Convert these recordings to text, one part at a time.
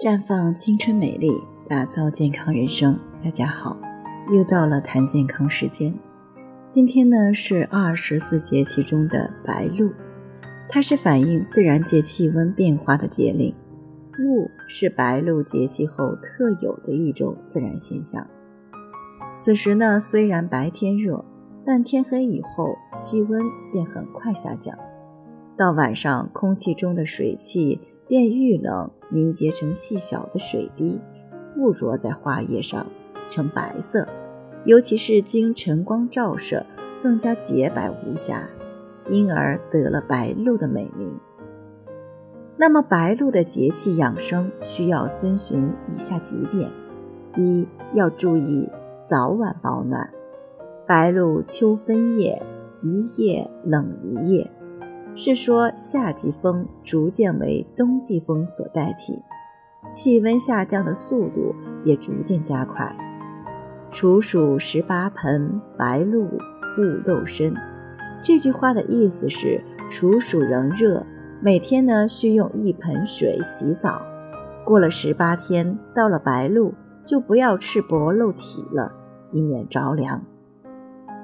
绽放青春美丽，打造健康人生。大家好，又到了谈健康时间。今天呢是二十四节气中的白露，它是反映自然界气温变化的节令。露是白露节气后特有的一种自然现象。此时呢，虽然白天热，但天黑以后气温便很快下降，到晚上空气中的水汽便遇冷。凝结成细小的水滴，附着在花叶上，呈白色。尤其是经晨光照射，更加洁白无瑕，因而得了白露的美名。那么，白露的节气养生需要遵循以下几点：一要注意早晚保暖。白露秋分夜，一夜冷一夜。是说夏季风逐渐为冬季风所代替，气温下降的速度也逐渐加快。处暑十八盆，白露勿露身。这句话的意思是，处暑仍热，每天呢需用一盆水洗澡。过了十八天，到了白露，就不要赤膊露体了，以免着凉。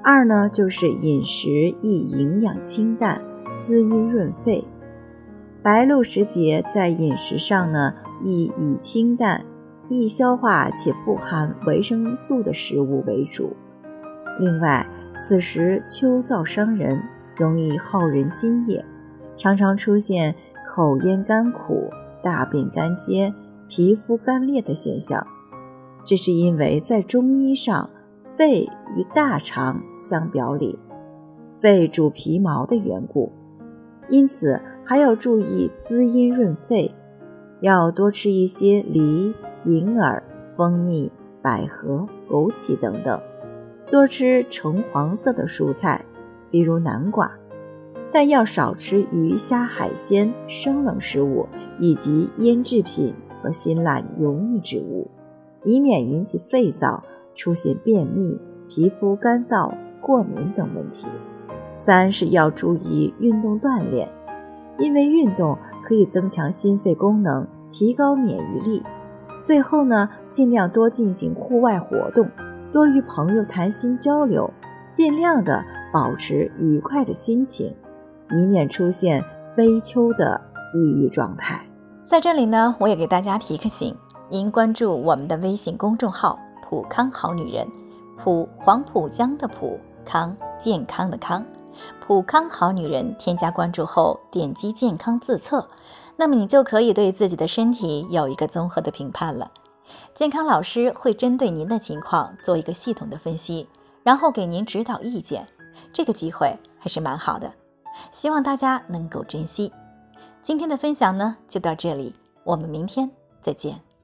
二呢，就是饮食宜营养清淡。滋阴润肺，白露时节在饮食上呢，宜以清淡、易消化且富含维生素的食物为主。另外，此时秋燥伤人，容易耗人津液，常常出现口咽干苦、大便干结、皮肤干裂的现象。这是因为在中医上，肺与大肠相表里，肺主皮毛的缘故。因此，还要注意滋阴润肺，要多吃一些梨、银耳、蜂蜜、百合、枸杞等等，多吃橙黄色的蔬菜，比如南瓜，但要少吃鱼虾海鲜、生冷食物以及腌制品和辛辣油腻之物，以免引起肺燥，出现便秘、皮肤干燥、过敏等问题。三是要注意运动锻炼，因为运动可以增强心肺功能，提高免疫力。最后呢，尽量多进行户外活动，多与朋友谈心交流，尽量的保持愉快的心情，以免出现悲秋的抑郁状态。在这里呢，我也给大家提个醒：您关注我们的微信公众号“普康好女人”，普黄浦江的普康健康的康。普康好女人，添加关注后点击健康自测，那么你就可以对自己的身体有一个综合的评判了。健康老师会针对您的情况做一个系统的分析，然后给您指导意见。这个机会还是蛮好的，希望大家能够珍惜。今天的分享呢就到这里，我们明天再见。